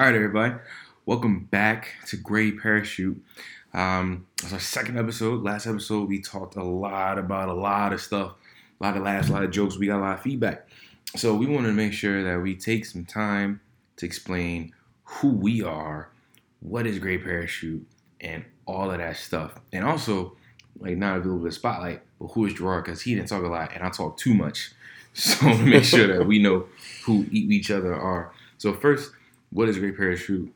All right, everybody. Welcome back to Gray Parachute. Um, it's our second episode. Last episode, we talked a lot about a lot of stuff, a lot of laughs, a lot of jokes. We got a lot of feedback. So we wanted to make sure that we take some time to explain who we are, what is Gray Parachute, and all of that stuff. And also, like not a little bit of spotlight, but who is Gerard? Because he didn't talk a lot, and I talk too much. So make sure that we know who each other are. So first, what is Gray Parachute?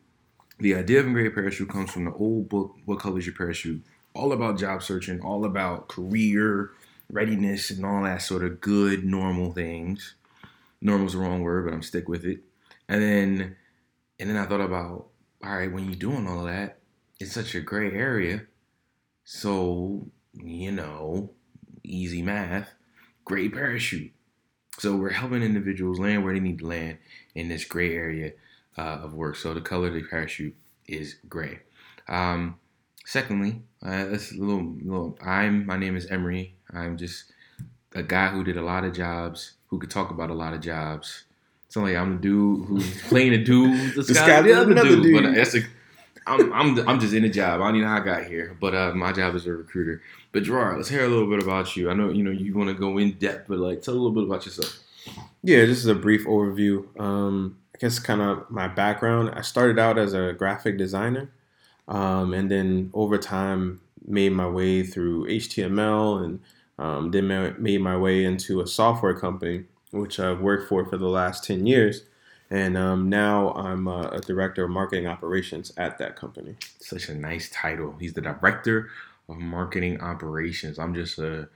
The idea of a Gray Parachute comes from the old book, What Color is Your Parachute? All about job searching, all about career readiness and all that sort of good, normal things. Normal's the wrong word, but I'm stick with it. And then and then I thought about, all right, when you're doing all that, it's such a gray area. So, you know, easy math, gray parachute. So we're helping individuals land where they need to land in this gray area uh, of work. So the color of the parachute is gray. Um, secondly, uh, that's a little, little. I'm. My name is Emery. I'm just a guy who did a lot of jobs, who could talk about a lot of jobs. It's like I'm the dude who's playing a dude. This, guy, the other dude, dude. But that's a. I'm, I'm, I'm just in a job. I don't even know how I got here, but uh, my job is a recruiter. But Gerard, let's hear a little bit about you. I know you know you want to go in depth, but like tell a little bit about yourself. Yeah, just a brief overview. Um, I guess kind of my background. I started out as a graphic designer, um, and then over time made my way through HTML, and um, then made my way into a software company, which I've worked for for the last ten years. And um, now I'm a, a director of marketing operations at that company. Such a nice title. He's the director of marketing operations. I'm just a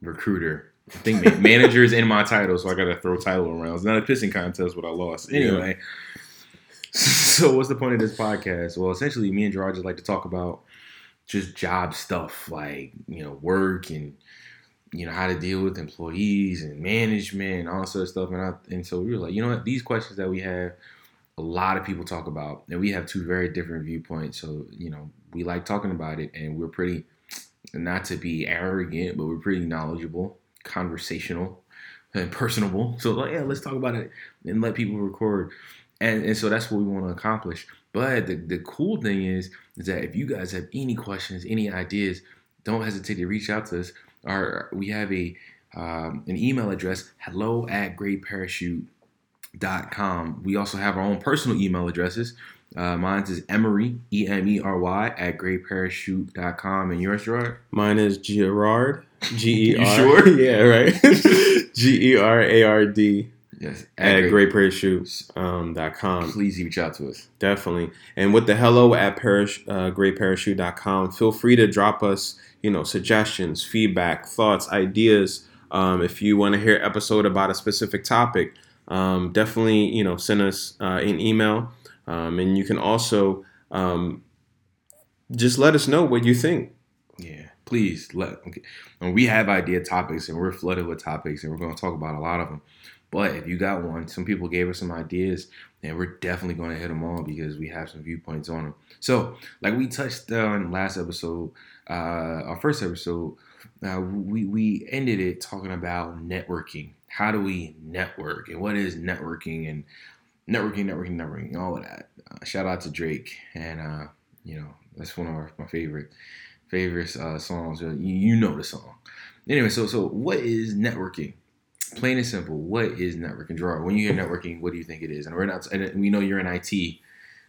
recruiter I think manager is in my title, so I got to throw title around. It's not a pissing contest, what I lost anyway. Yeah. So what's the point of this podcast? Well, essentially, me and Gerard just like to talk about just job stuff, like you know, work and you know how to deal with employees and management and all sort of stuff. And I, and so we were like, you know what, these questions that we have, a lot of people talk about, and we have two very different viewpoints. So you know, we like talking about it, and we're pretty not to be arrogant, but we're pretty knowledgeable conversational and personable. So like, yeah, let's talk about it and let people record. And, and so that's what we want to accomplish. But the, the cool thing is, is that if you guys have any questions, any ideas, don't hesitate to reach out to us. Our we have a um, an email address, hello at grayparachute.com. We also have our own personal email addresses. Uh, mine is Emery, E M E R Y, at grayparachute.com. And yours, Gerard? Mine is Gerard, G E R. sure? yeah, right. G E R A R D. Yes, at, at grayparachute.com. Um, Please reach out to us. Definitely. And with the hello at parash- uh, grayparachute.com, feel free to drop us, you know, suggestions, feedback, thoughts, ideas. Um, if you want to hear episode about a specific topic, um, definitely, you know, send us uh, an email. Um, and you can also um, just let us know what you think. Yeah, please let. Okay. And we have idea topics, and we're flooded with topics, and we're going to talk about a lot of them. But if you got one, some people gave us some ideas, and we're definitely going to hit them all because we have some viewpoints on them. So, like we touched on last episode, uh, our first episode, uh, we we ended it talking about networking. How do we network, and what is networking, and networking, networking, networking, all of that. Uh, shout out to Drake, and uh, you know that's one of our, my favorite favorite uh, songs. You, you know the song. Anyway, so so what is networking? Plain and simple, what is networking? Draw. When you hear networking, what do you think it is? And we're not, and we know you're in IT,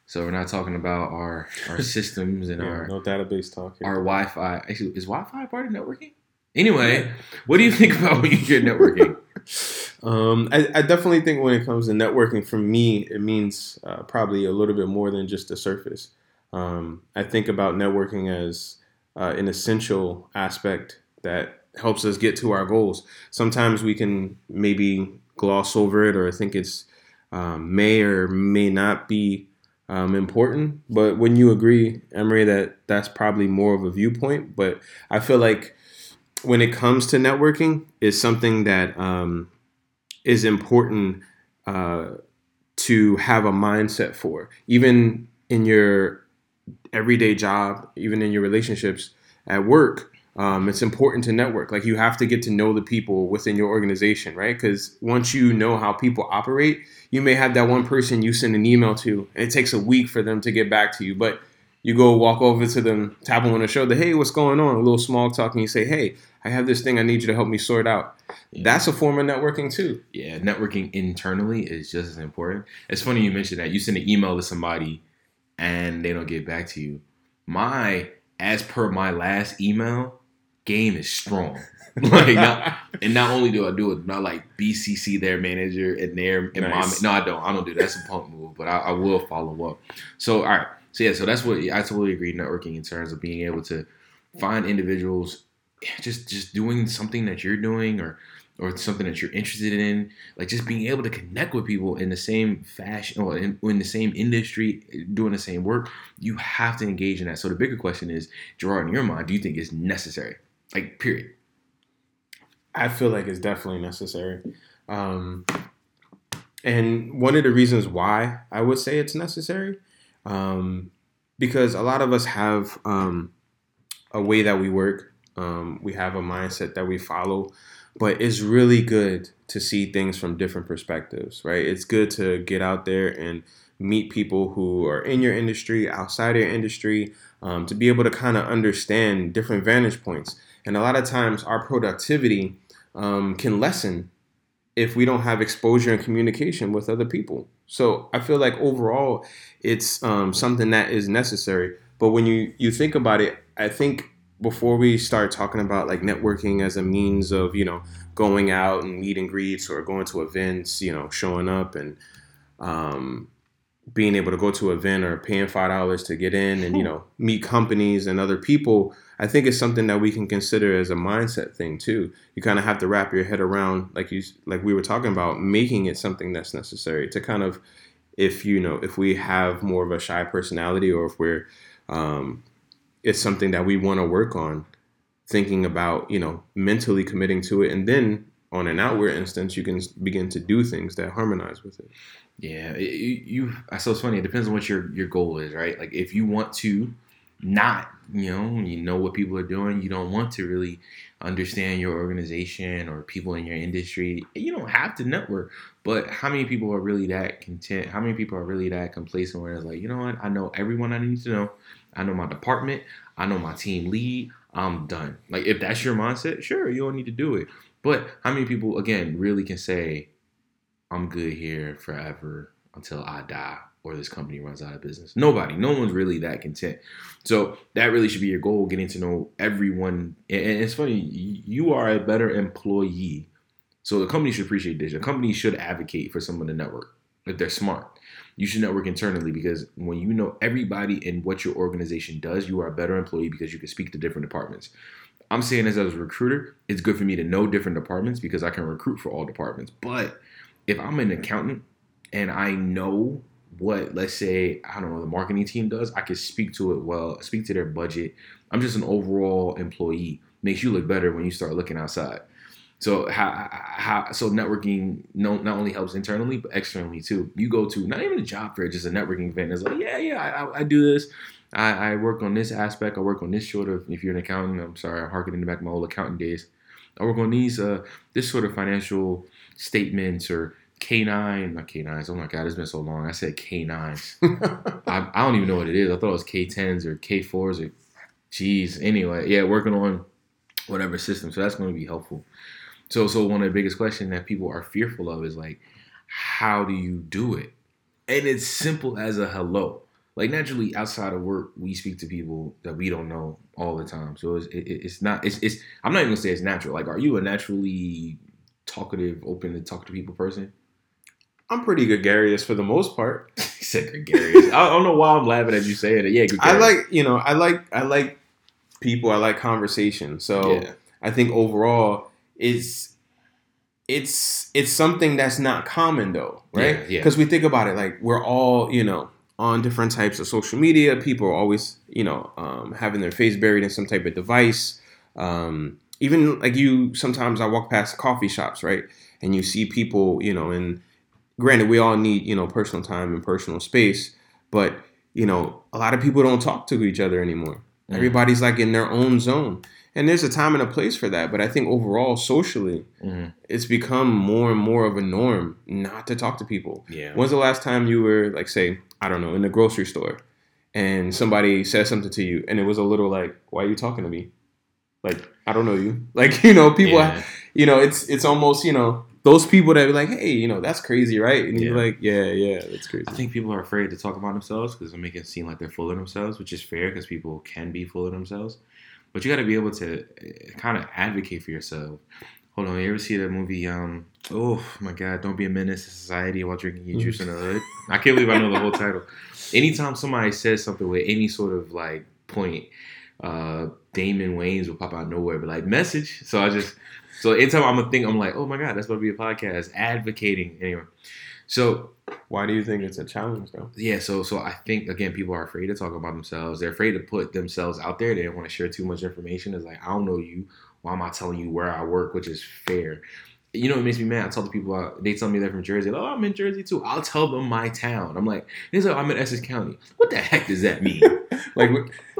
so we're not talking about our our systems and yeah, our no database talk. Here. Our Wi-Fi. Actually, is Wi-Fi part of networking? Anyway, what do you think about when you hear networking? Um, I, I, definitely think when it comes to networking, for me, it means uh, probably a little bit more than just the surface. Um, I think about networking as uh, an essential aspect that helps us get to our goals. Sometimes we can maybe gloss over it or I think it's um, may or may not be um, important. But when you agree, Emery, that that's probably more of a viewpoint. But I feel like when it comes to networking, is something that um, is important uh, to have a mindset for, even in your everyday job, even in your relationships at work. um, it's important to network. Like you have to get to know the people within your organization, right? Because once you know how people operate, you may have that one person you send an email to, and it takes a week for them to get back to you. But you go walk over to them, tap them on the shoulder, hey, what's going on? A little small talk, and you say, hey, I have this thing I need you to help me sort out. Yeah. That's a form of networking too. Yeah, networking internally is just as important. It's funny you mentioned that. You send an email to somebody and they don't get back to you. My, as per my last email, game is strong. like not, and not only do I do it, not like BCC their manager and their and nice. my no, I don't, I don't do that. that's a punk move, but I, I, will follow up. So all right, so yeah, so that's what I totally agree. Networking in terms of being able to find individuals, just just doing something that you're doing or or something that you're interested in, like just being able to connect with people in the same fashion or in, in, the same industry, doing the same work, you have to engage in that. So the bigger question is, Gerard, in your mind, do you think it's necessary? Like, period. I feel like it's definitely necessary. Um, and one of the reasons why I would say it's necessary, um, because a lot of us have um, a way that we work, um, we have a mindset that we follow, but it's really good to see things from different perspectives, right? It's good to get out there and meet people who are in your industry, outside your industry, um, to be able to kind of understand different vantage points. And a lot of times, our productivity um, can lessen if we don't have exposure and communication with other people. So I feel like overall, it's um, something that is necessary. But when you you think about it, I think before we start talking about like networking as a means of you know going out and meet and greets or going to events, you know, showing up and um, being able to go to an event or paying five dollars to get in and you know meet companies and other people i think it's something that we can consider as a mindset thing too you kind of have to wrap your head around like you like we were talking about making it something that's necessary to kind of if you know if we have more of a shy personality or if we're um, it's something that we want to work on thinking about you know mentally committing to it and then on an outward instance you can begin to do things that harmonize with it yeah, you. So it's funny. It depends on what your your goal is, right? Like if you want to not, you know, you know what people are doing. You don't want to really understand your organization or people in your industry. You don't have to network. But how many people are really that content? How many people are really that complacent where it's like, you know what? I know everyone I need to know. I know my department. I know my team lead. I'm done. Like if that's your mindset, sure, you don't need to do it. But how many people again really can say, I'm good here forever until I die or this company runs out of business. Nobody, no one's really that content. So that really should be your goal, getting to know everyone. And it's funny, you are a better employee. So the company should appreciate this. The company should advocate for someone to network if they're smart. You should network internally because when you know everybody and what your organization does, you are a better employee because you can speak to different departments. I'm saying this as a recruiter, it's good for me to know different departments because I can recruit for all departments. But if I'm an accountant and I know what let's say I don't know the marketing team does, I can speak to it well, speak to their budget. I'm just an overall employee. Makes you look better when you start looking outside. So how, how so networking no, not only helps internally but externally too. You go to not even a job fair, just a networking event. It's like yeah yeah I, I do this. I, I, work on this aspect. I work on this sort of. If you're an accountant, I'm sorry, I'm harkening back my old accounting days. I work on these uh this sort of financial statements or K9, not K9s. Oh my God, it's been so long. I said K9s. I, I, don't even know what it is. I thought it was K10s or K4s or, geez. Anyway, yeah, working on whatever system. So that's going to be helpful. So, so one of the biggest questions that people are fearful of is like, how do you do it? And it's simple as a hello. Like naturally, outside of work, we speak to people that we don't know all the time. So it's, it, it's not. It's, it's. I'm not even gonna say it's natural. Like, are you a naturally talkative, open to talk to people person? I'm pretty gregarious for the most part. he said gregarious. I don't know why I'm laughing at you saying it. Yeah, gregarious. I like you know I like I like people. I like conversation. So yeah. I think overall it's it's it's something that's not common though, right? Yeah. Because yeah. we think about it like we're all you know on different types of social media. People are always you know um, having their face buried in some type of device. Um, even like you, sometimes I walk past coffee shops, right, and you see people you know in granted, we all need you know personal time and personal space, but you know a lot of people don't talk to each other anymore. Mm. Everybody's like in their own zone. And there's a time and a place for that. But I think overall, socially, Mhm. it's become more and more of a norm not to talk to people. Yeah. When's the last time you were, like, say, I don't know, in the grocery store and somebody said something to you and it was a little like, why are you talking to me? Like, I don't know you. Like, you know, people, Yeah. you know, it's it's almost, you know, those people that be like, hey, you know, that's crazy, right? And you're like, yeah, yeah, that's crazy. I think people are afraid to talk about themselves because they make it seem like they're full of themselves, which is fair because people can be full of themselves. But you got to be able to kind of advocate for yourself. Hold on, you ever see that movie? Um, oh my God, don't be a menace to society while drinking your juice in the hood. I can't believe I know the whole title. Anytime somebody says something with any sort of like point, uh, Damon Wayans will pop out of nowhere, but like message. So I just so anytime I'm gonna think, I'm like, oh my God, that's about to be a podcast advocating anyway. So Why do you think it's a challenge, though? yeah, so so I think again, people are afraid to talk about themselves. They're afraid to put themselves out there. They don't want to share too much information. It's like I don't know you. Why am I telling you where I work, which is fair? You know, it makes me mad. I tell the people uh, they tell me they're from Jersey. Like, oh, I'm in Jersey too. I'll tell them my town. I'm like, they say I'm in Essex County. What the heck does that mean? Like,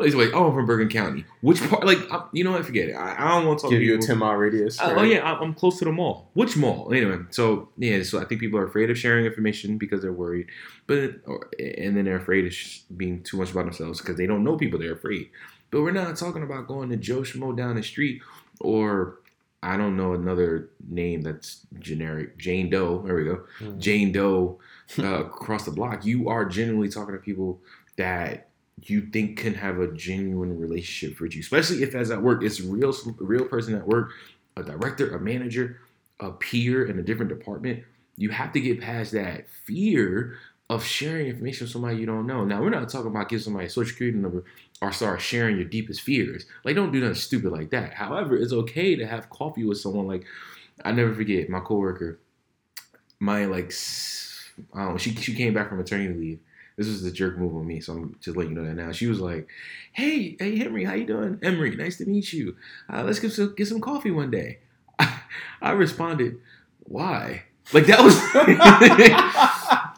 He's like, oh, I'm from Bergen County. Which part? Like, I, you know what? Forget it. I, I don't want to talk give to you a 10 mile radius. Uh. Oh yeah, I- I'm close to the mall. Which mall? Anyway, so yeah, so I think people are afraid of sharing information because they're worried, but or, and then they're afraid of sh- being too much about themselves because they don't know people. They're afraid. But we're not talking about going to Joe Schmo down the street or I don't know another name that's generic. Jane Doe. There we go. Mm. Jane Doe uh, across the block. You are genuinely talking to people that you think can have a genuine relationship with you, especially if as at work it's real real person at work, a director, a manager, a peer in a different department. You have to get past that fear of sharing information with somebody you don't know. Now we're not talking about giving somebody a social security number or start sharing your deepest fears. Like don't do nothing stupid like that. However, it's okay to have coffee with someone. Like I never forget my coworker, my like I she she came back from maternity leave. This was the jerk move on me, so I'm just letting you know that now. She was like, "Hey, hey, Henry, how you doing? Emery, nice to meet you. Uh, let's get some get some coffee one day." I responded, "Why?" Like that was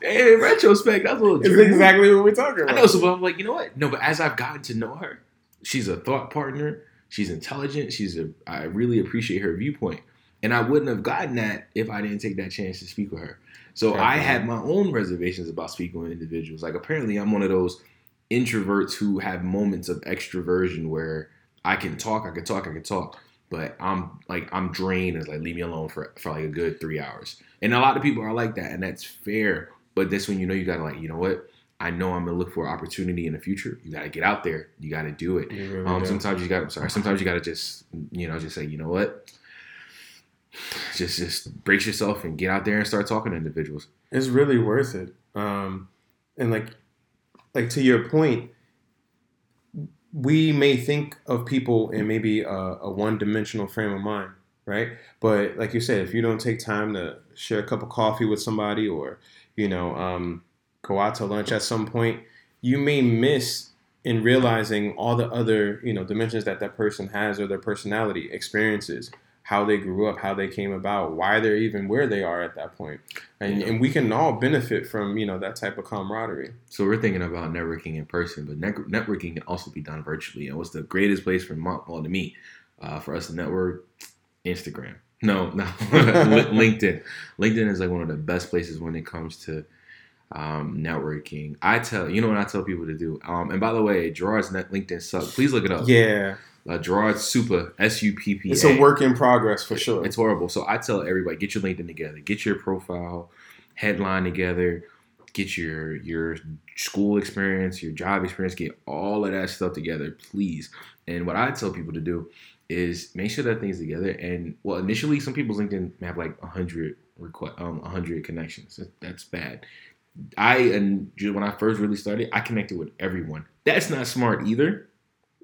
in retrospect. That's a little It's exactly what we're talking about. I know. So but I'm like, you know what? No, but as I've gotten to know her, she's a thought partner. She's intelligent. She's a. I really appreciate her viewpoint, and I wouldn't have gotten that if I didn't take that chance to speak with her. So I had my own reservations about speaking with individuals. Like apparently, I'm one of those introverts who have moments of extroversion where I can talk, I can talk, I can talk, but I'm like I'm drained. It's like leave me alone for for like a good three hours. And a lot of people are like that, and that's fair. But that's when you know you gotta like, you know what? I know I'm gonna look for opportunity in the future. You gotta get out there. You gotta do it. You really Um, do. sometimes you got. I'm sorry. Sometimes you gotta just, you know, just say, you know what? Just, just brace yourself and get out there and start talking to individuals. it's really worth it. Um, and like, like to your point, we may think of people in maybe a, a one-dimensional frame of mind, right? But like you said, if you don't take time to share a cup of coffee with somebody, or you know, um, go out to lunch at some point, you may miss in realizing all the other you know dimensions that that person has or their personality experiences how they grew up how they came about why they're even where they are at that point and, Yeah. and we can all benefit from you know that type of camaraderie So we're thinking about networking in person, but networking can also be done virtually. And what's the greatest place for well to me, uh, for us to network? Instagram. No, no, LinkedIn. LinkedIn is like one of the best places when it comes to um, networking. I tell you know what I tell people to do. Um, and by the way, Gerard's net LinkedIn suck. Please look it up. yeah Uh, Gerard Super S U P P. it's a work in progress for sure It's horrible. So I tell everybody, get your LinkedIn together, get your profile headline together, get your your school experience, your job experience, get all of that stuff together, please. And what I tell people to do is make sure that thing's together. And well, initially, some people's LinkedIn have like hundred request, um, hundred connections. That's bad. I and when I first really started, I connected with everyone. That's not smart either.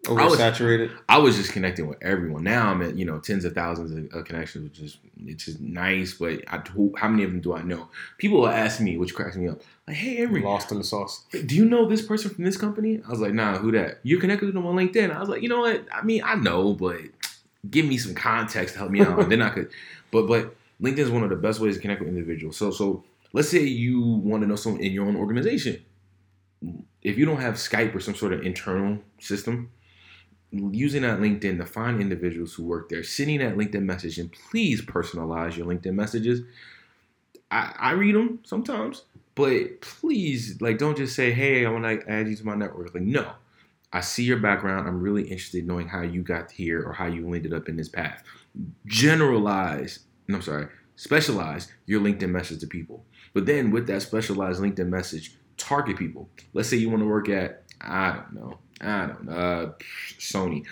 Was- oversaturated I was just connecting with everyone. Now I'm at you know tens of thousands of, of connections, which is it's just nice. But I, who, how many of them do I know? People will ask me, which cracks me up, like, "Hey, Emery, lost in the sauce do you know this person from this company?" I was like, "Nah, who that? You connected with them on LinkedIn?" I was like, "You know what? I mean, I know, but give me some context to help me out." And then I could, but but LinkedIn is one of the best ways to connect with individuals. So so let's say you want to know someone in your own organization. If you don't have Skype or some sort of internal system, using that LinkedIn to find individuals who work there, sending that LinkedIn message, and please personalize your LinkedIn messages. I, I read them sometimes, but please, like, don't just say, "Hey, I want to add you to my network." Like, no, I see your background. I'm really interested in knowing how you got here or how you ended up in this path. Generalize. No, I'm sorry. Specialize your LinkedIn message to people. But then with that specialized LinkedIn message, target people. Let's say you want to work at, I don't know, I don't know, uh, Sony.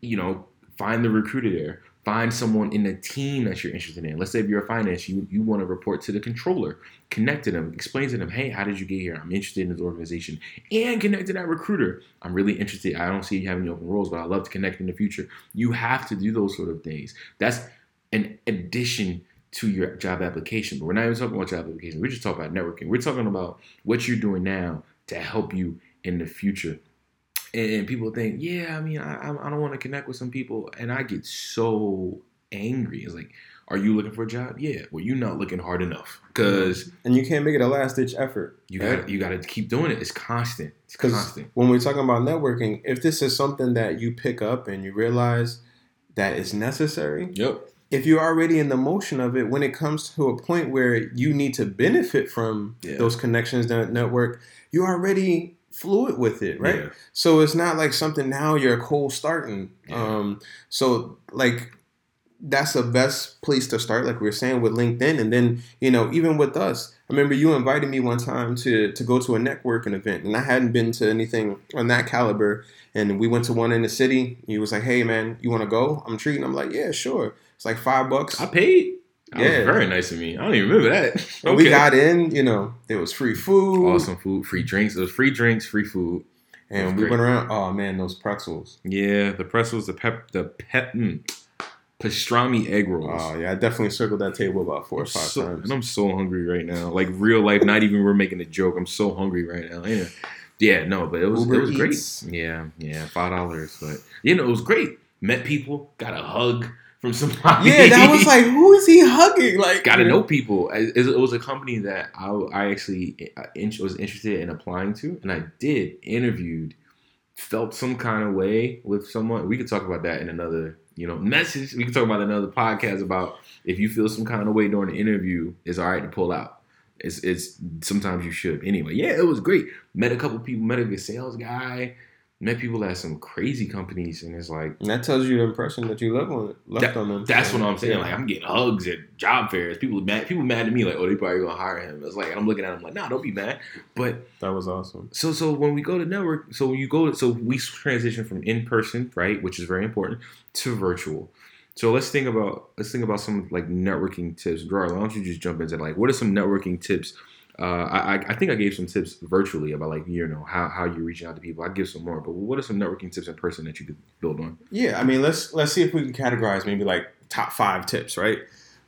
You know, find the recruiter there. Find someone in the team that you're interested in. Let's say if you're a finance, you, you want to report to the controller. Connect to them. Explain to them, hey, how did you get here? I'm interested in this organization. And connect to that recruiter. I'm really interested. I don't see you having open roles, but I'd love to connect in the future. You have to do those sort of things. That's an addition to your job application. But we're not even talking about job application. We're just talking about networking. We're talking about what you're doing now to help you in the future. And people think, yeah, I mean, I, I don't want to connect with some people. And I get so angry. It's like, are you looking for a job? Yeah. Well, you're not looking hard enough mm-hmm. because and you can't make it a last ditch effort. You got you got to keep doing it. It's constant. It's constant. When we're talking about networking, if this is something that you pick up and you realize that it's necessary, yep if you're already in the motion of it, when it comes to a point where you need to benefit from yeah. those connections that network, you're already fluid with it, right? Yeah. So it's not like something now you're cold starting. Yeah. Um, so like that's the best place to start, like we were saying with LinkedIn, and then you know even with us. I remember you invited me one time to to go to a networking event, and I hadn't been to anything on that caliber. And we went to one in the city. He was like, "Hey man, you want to go? I'm treating." I'm like, "Yeah, sure." It's like five bucks. I paid. That yeah, very nice of me. I don't even remember that. okay. We got in. You know, there was free food, awesome food, free drinks. It was free drinks, free food, and we great. went around. Oh man, those pretzels. Yeah, the pretzels, the pep, the pep. Mm, pastrami egg rolls. Oh yeah, I definitely circled that table about four or five so, times. And I'm so hungry right now. Like real life, not even we're making a joke. I'm so hungry right now. Yeah, yeah, no, but it was Uber it was Eats. great. Yeah, yeah, five dollars, but you know it was great. Met people, got a hug from somebody. Yeah, that was like, who is he hugging? Like, got to know people. It was a company that I, I actually uh, was interested in applying to, and I did interviewed, felt some kind of way with someone. We could talk about that in another, you know, message. We could talk about another podcast about if you feel some kind of way during the interview, it's all right to pull out. It's it's sometimes you should. Anyway, yeah, it was great. Met a couple people. Met a good sales guy met people at some crazy companies, and it's like and that tells you the impression that you left on left that, on them. That's what I'm saying. Like I'm getting hugs at job fairs. People mad. People mad at me. Like, oh, they probably gonna hire him. It's like I'm looking at him like, nah, don't be mad. But that was awesome. So so when we go to network, so when you go to, so we transition from in person, right, which is very important, to virtual. So let's think about let's think about some like networking tips. Gerard, why don't you just jump into like what are some networking tips uh, I, I think I gave some tips virtually about like you know how, how you're reaching out to people. I give some more, but what are some networking tips in person that you could build on? Yeah, I mean let's let's see if we can categorize maybe like top five tips, right?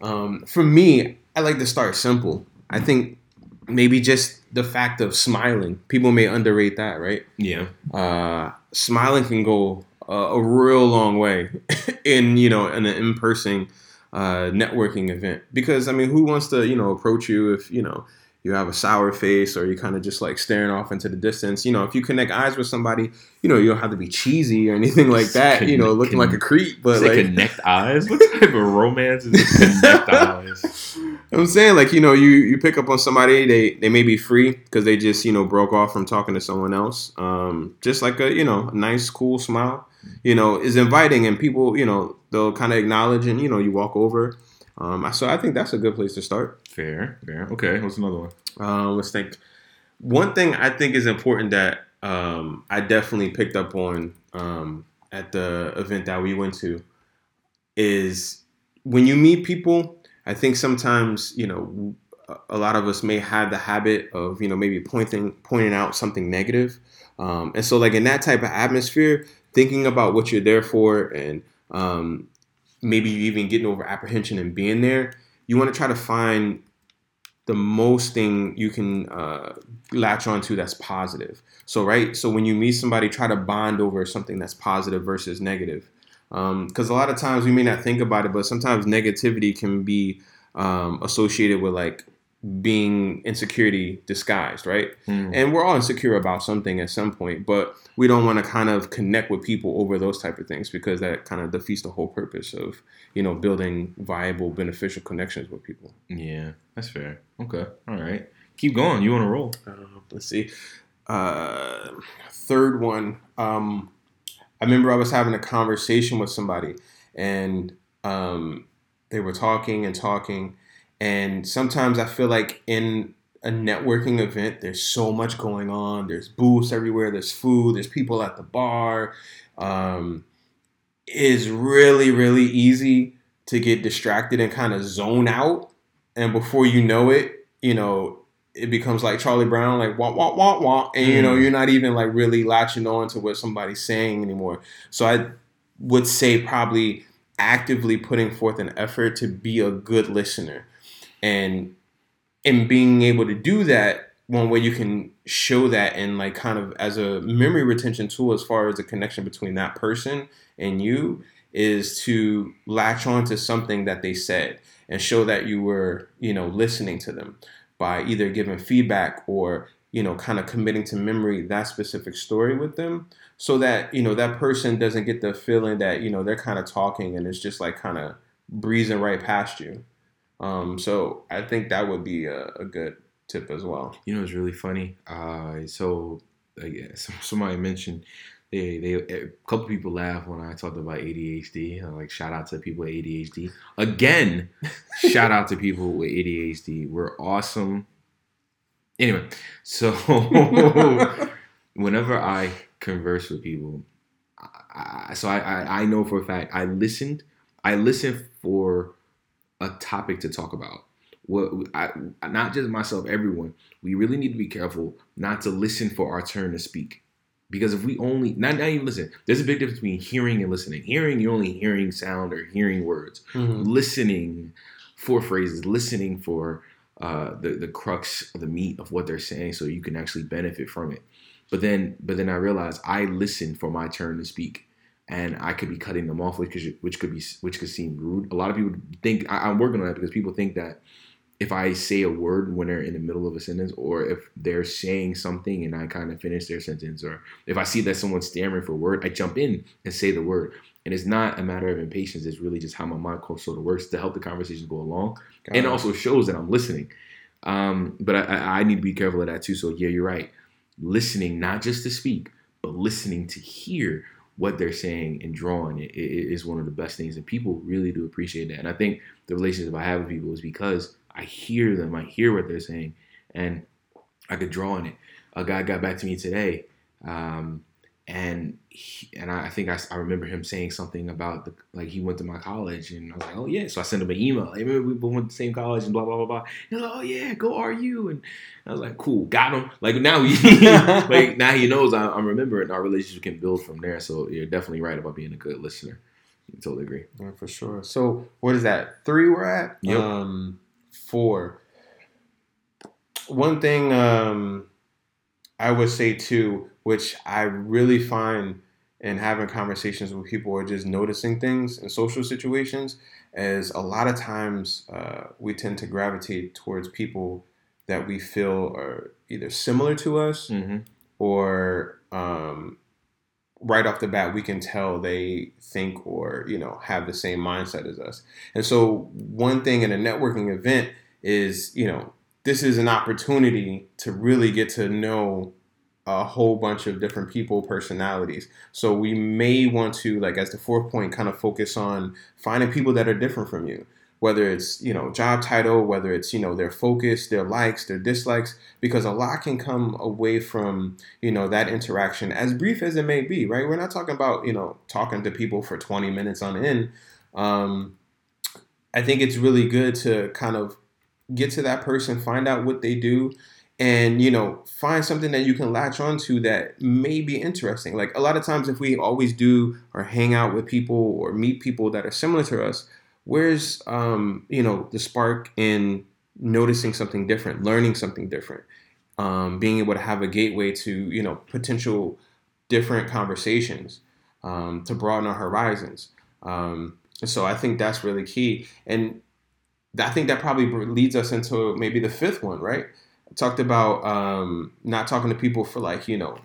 Um, for me, I like to start simple. I think maybe just the fact of smiling. People may underrate that, right? Yeah. Uh, smiling can go a, a real long way in you know in an in person uh, networking event because I mean, who wants to you know approach you if you know you have a sour face or you're kind of just like staring off into the distance. You know, if you connect eyes with somebody, you know, you don't have to be cheesy or anything like that, you know, looking like a creep. But like connect eyes? What type of romance is connect eyes? I'm saying like, you know, you you pick up on somebody, they they may be free because they just, you know, broke off from talking to someone else. Um, just like a, you know, a nice, cool smile, you know, is inviting and people, you know, they'll kind of acknowledge and, you know, you walk over. Um, so I think that's a good place to start. Fair, fair. Okay, what's another one? Um, let's think. One thing I think is important that um, I definitely picked up on um, at the event that we went to is when you meet people. I think sometimes you know a lot of us may have the habit of you know maybe pointing pointing out something negative, um, and so like in that type of atmosphere, thinking about what you're there for and um, maybe even getting over apprehension and being there, you want to try to find the most thing you can uh, latch onto that's positive. So, right? So, when you meet somebody, try to bond over something that's positive versus negative. Because um, a lot of times we may not think about it, but sometimes negativity can be um, associated with like being insecurity disguised, right? Mm. And we're all insecure about something at some point, but we don't want to kind of connect with people over those type of things because that kind of defeats the whole purpose of you know building viable, beneficial connections with people. Yeah, that's fair. Okay, all right. Keep going. You want to roll? Uh, let's see. Uh, third one. Um, I remember I was having a conversation with somebody, and um, they were talking and talking, and sometimes I feel like in a networking event, there's so much going on. There's booths everywhere. There's food. There's people at the bar. Um, it's really, really easy to get distracted and kind of zone out. And before you know it, you know, it becomes like Charlie Brown, like wah wah wah wah, and you know, Mm. you're not even like really latching on to what somebody's saying anymore. So I would say probably actively putting forth an effort to be a good listener and in being able to do that one way you can show that and like kind of as a memory retention tool as far as the connection between that person and you is to latch on to something that they said and show that you were you know listening to them by either giving feedback or you know kind of committing to memory that specific story with them so that you know that person doesn't get the feeling that you know they're kind of talking and it's just like kind of breezing right past you um, so i think that would be a, a good tip as well You know, it's really funny. Uh, so somebody mentioned they they a couple people laugh when I talked about ADHD. Uh, Like shout out to people with ADHD again. shout out to people with ADHD. We're awesome. Anyway, so whenever I converse with people, I, I, so I, I I know for a fact I listened. I listened for a topic to talk about. What I, not just myself, everyone. We really need to be careful not to listen for our turn to speak, because if we only not not even listen, there's a big difference between hearing and listening. Hearing, you're only hearing sound or hearing words. Listening for phrases, listening for uh, the the crux of the meat of what they're saying, so you can actually benefit from it. But then, but then I realized I listen for my turn to speak, and I could be cutting them off, which could, which could be which could seem rude. A lot of people think I, I'm working on that because people think that if I say a word when they're in the middle of a sentence, or if they're saying something and I kind of finish their sentence, or if I see that someone's stammering for a word, I jump in and say the word. And it's not a matter of impatience; it's really just how my mind sort of works to help the conversation go along Got and it. also shows that I'm listening. Um, but I, I need to be careful of that too. So yeah, you're right. Listening not just to speak, but listening to hear what they're saying and drawing it, it, is one of the best things, and people really do appreciate that. And I think the relationship I have with people is because I hear them, I hear what they're saying, and I could draw on it. A guy got back to me today, um, and he, and I, think I, I remember him saying something about the like he went to my college, and I was like, oh yeah. So I sent him an email. Hey, remember we both went to the same college and blah blah blah blah. He's like, oh yeah, go RU, and I was like, cool, got him. Like now he like now he knows I, I'm remembering. Our relationship can build from there. So you're definitely right about being a good listener. I totally agree. Yeah, for sure. So what is that? Three we're at? Yep. Um four. One thing um I would say too, which I really find in having conversations with people or just noticing things in social situations is a lot of times uh, we tend to gravitate towards people that we feel are either similar to us Mm-hmm. or um, right off the bat we can tell they think or you know have the same mindset as us and so one thing in a networking event is you know this is an opportunity to really get to know a whole bunch of different people personalities. So we may want to like as the fourth point kind of focus on finding people that are different from you. Whether it's you know job title whether it's you know their focus their likes their dislikes because a lot can come away from you know that interaction as brief as it may be right? We're not talking about you know talking to people for 20 minutes on end. Um, i think it's really good to kind of get to that person find out what they do and you know find something that you can latch onto that may be interesting. Like a lot of times if we always do or hang out with people or meet people that are similar to us where's um, you know the spark in noticing something different learning something different um, being able to have a gateway to you know potential different conversations um, to broaden our horizons. Um, so i think that's really key. And I think that probably leads us into maybe the fifth one, right? I talked about um, not talking to people for like, you know,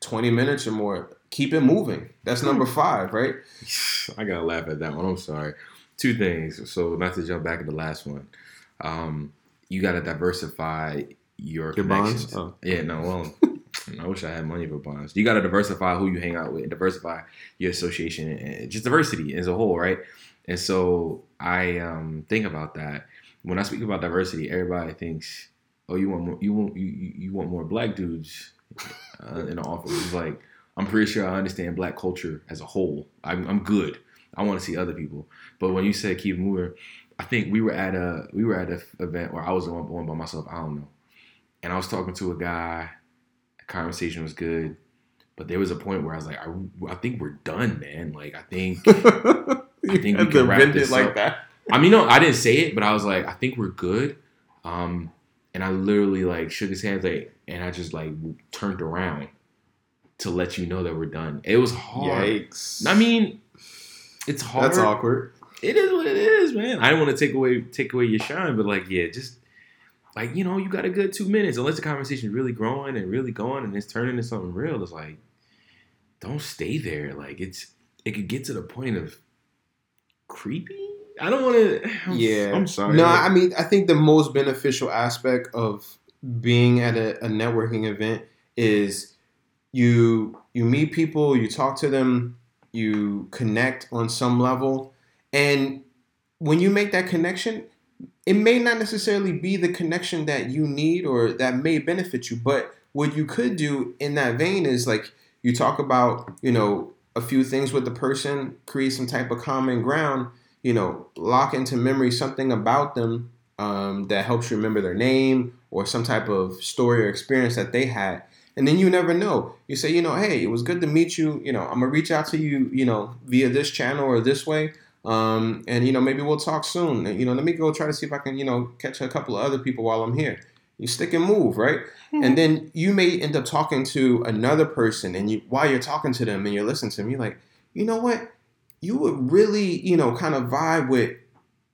20 minutes or more. Keep it moving. That's number Hmm. five, right? I gotta laugh at that one. I'm sorry. Two things. So not to jump back to the last one. Um, you gotta diversify your, Your bonds? connections. Oh. Yeah, no, well, I wish I had money for bonds. You gotta diversify who you hang out with, diversify your association, and just diversity as a whole, right? And so I um, think about that when I speak about diversity. Everybody thinks, "Oh, you want more? You want you, you want more black dudes uh, in the office?" It's like I'm pretty sure I understand black culture as a whole. I'm, I'm good. I want to see other people. But when you said keep moving, I think we were at a we were at an event where I was on one by myself. I don't know, and I was talking to a guy. The conversation was good, but there was a point where I was like, I, I think we're done, man. Like I think. I think we can wrap this like up. that. I mean, no, I didn't say it, but I was like, I think we're good. Um, and I literally like shook his hands, like, and I just like turned around to let you know that we're done. It was hard. Yikes. I mean, it's hard. that's awkward. It is what it is, man. I don't want to take away take away your shine, but like, yeah, just like you know, you got a good two minutes. Unless the conversation really growing and really going and it's turning into something real, it's like, don't stay there. Like it's it could get to the point of creepy. I don't want to. Yeah. I'm sorry. No, I mean, I think the most beneficial aspect of being at a, a networking event is you you meet people, you talk to them, you connect on some level, and when you make that connection, it may not necessarily be the connection that you need or that may benefit you, but what you could do in that vein is like you talk about, you know, a few things with the person, create some type of common ground, you know, lock into memory something about them um, that helps you remember their name or some type of story or experience that they had. And then you never know. You say, you know, hey, it was good to meet you. You know, I'm gonna reach out to you, you know, via this channel or this way. Um, and you know, maybe we'll talk soon. And, you know, let me go try to see if I can, you know, catch a couple of other people while I'm here. You stick and move, right? And then you may end up talking to another person, and you while you're talking to them and you're listening to them, you're like, you know what? You would really, you know, kind of vibe with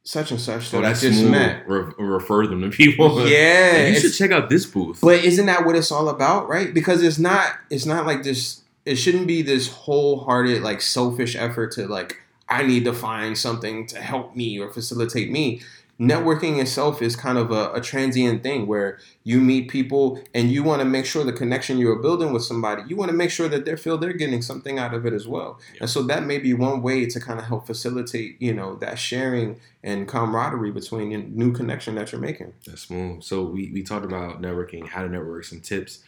such and such that oh, I that's just met. Re- refer them to people. Yeah, Like, you should check out this booth. but isn't that what it's all about, right? Because it's not it's not like this it shouldn't be this wholehearted like selfish effort to like I need to find something to help me or facilitate me. Networking itself is kind of a, a transient thing where you meet people and you want to make sure the connection you're building with somebody, you want to make sure that they feel they're getting something out of it as well. And so that may be one way to kind of help facilitate, you know, that sharing and camaraderie between new connection that you're making. That's smooth. So we, we talked about networking, how to network, some tips,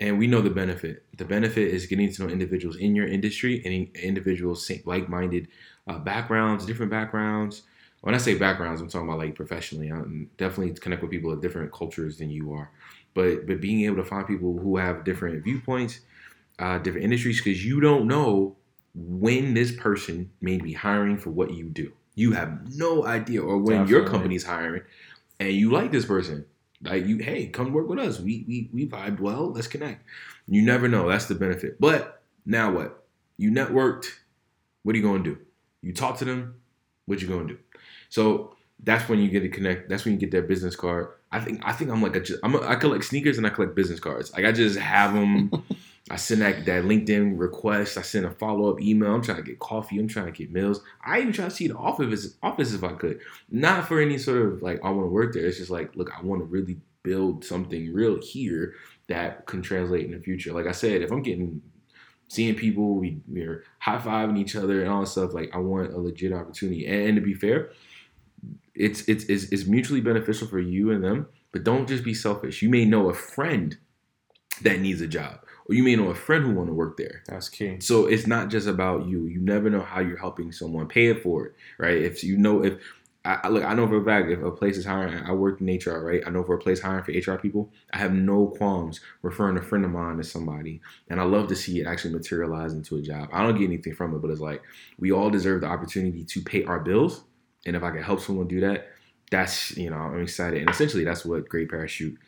and we know the benefit. The benefit is getting to know individuals in your industry and individuals like-minded uh, backgrounds, different backgrounds. When I say backgrounds, I'm talking about like professionally. I'm definitely connect with people of different cultures than you are, but but being able to find people who have different viewpoints, uh, different industries, because you don't know when this person may be hiring for what you do. You have no idea, or when your Definitely. company's hiring, and you like this person, like you, hey, come work with us. We we we vibed well. Let's connect. You never know. That's the benefit. But now what? You networked. What are you going to do? You talk to them. What you going to do? So that's when you get to connect. That's when you get that business card. I think I think I'm like a, I'm a I collect sneakers and I collect business cards. Like I just have them. I send that, that LinkedIn request. I send a follow up email. I'm trying to get coffee. I'm trying to get meals. I even try to see the office office if I could. Not for any sort of like I want to work there. It's just like look, I want to really build something real here that can translate in the future. Like I said, if I'm getting seeing people, we, we're high fiving each other and all that stuff. Like I want a legit opportunity. And, and to be fair, it's, it's it's it's mutually beneficial for you and them. But don't just be selfish. You may know a friend that needs a job, or you may know a friend who want to work there. That's key. So it's not just about you. You never know how you're helping someone. Pay it forward, right? If you know if I I- look, I know for a fact if a place is hiring, I work in HR, right? I know for a place hiring for HR people, I have no qualms referring a friend of mine to somebody, and I love to see it actually materialize into a job. I don't get anything from it, but it's like we all deserve the opportunity to pay our bills, and if I can help someone do that, that's you know I'm excited, and essentially that's what Gray Parachute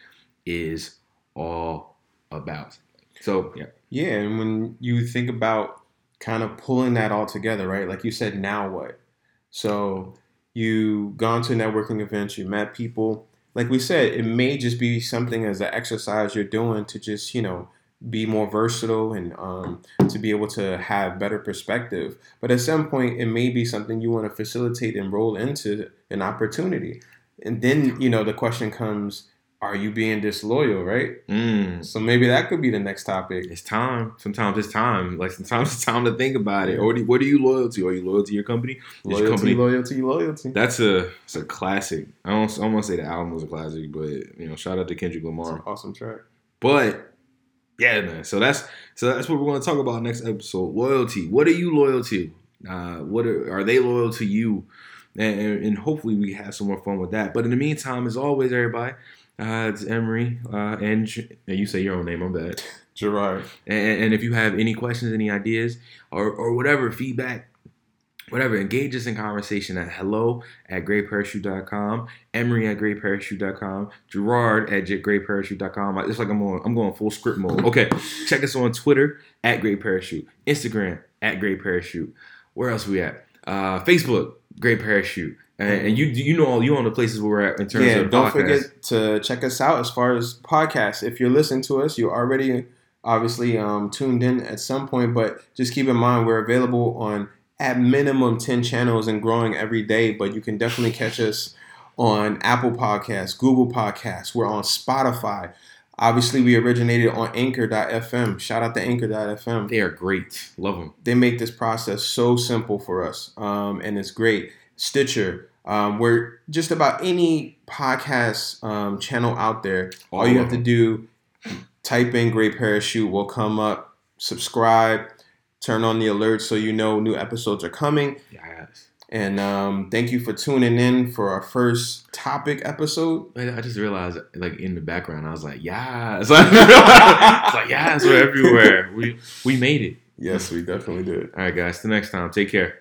is all about. So yeah, Yeah, and when you think about kind of pulling that all together, right? Like you said, now what? So you gone to networking events, you met people. Like we said, it may just be something as an exercise you're doing to just, you know, be more versatile and um, to be able to have better perspective. But at some point, it may be something you want to facilitate and roll into an opportunity. And then, you know, the question comes, are you being disloyal, right? Mm. So maybe that could be the next topic. It's time. Sometimes it's time. Like sometimes it's time to think about it. Or what are you loyal to? Are you loyal to your company? Is your Loyalty, company- loyalty, loyalty. That's a it's a classic. I don't I won't say the album was a classic, but you know, shout out to Kendrick It's Lamar. an awesome track. But yeah, man. So that's so that's what we're going to talk about next episode. Loyalty. What are you loyal to? Uh, what are, are they loyal to you? And, and, hopefully we have some more fun with that. But in the meantime, as always, everybody, uh, it's Emery uh, and and you say your own name. I'm bad. Gerard. And, and if you have any questions, any ideas, or, or whatever feedback, whatever, engage us in conversation at hello at grayparachute.com, Emery at grayparachute.com, Gerard at grayparachute.com. It's like I'm on, I'm going full script mode. Okay, check us on Twitter at Gray Parachute, Instagram at Gray Parachute. Where else we at? Uh, Facebook, Gray Parachute. And, and you you know all you know the places where we're at in terms Yeah, of don't forget to check us out as far as podcasts. If you're listening to us, you're already obviously um, tuned in at some point, but just keep in mind we're available on at minimum 10 channels and growing every day, but you can definitely catch us on Apple Podcasts, Google Podcasts, we're on Spotify. Obviously, we originated on anchor.fm. Shout out to anchor.fm. They are great. Love them. they make this process so simple for us um, and it's great stitcher um, we're just about any podcast um, channel out there all, All you have to do type in gray parachute will come up subscribe turn on the alerts so you know new episodes are coming Yes. and um, thank you for tuning in for our first topic episode I just realized, like in the background, I was like, "Yeah," it's like, it's like "Yeah," we're everywhere. We we made it. yes we definitely did All right, guys. Till next time. Take care.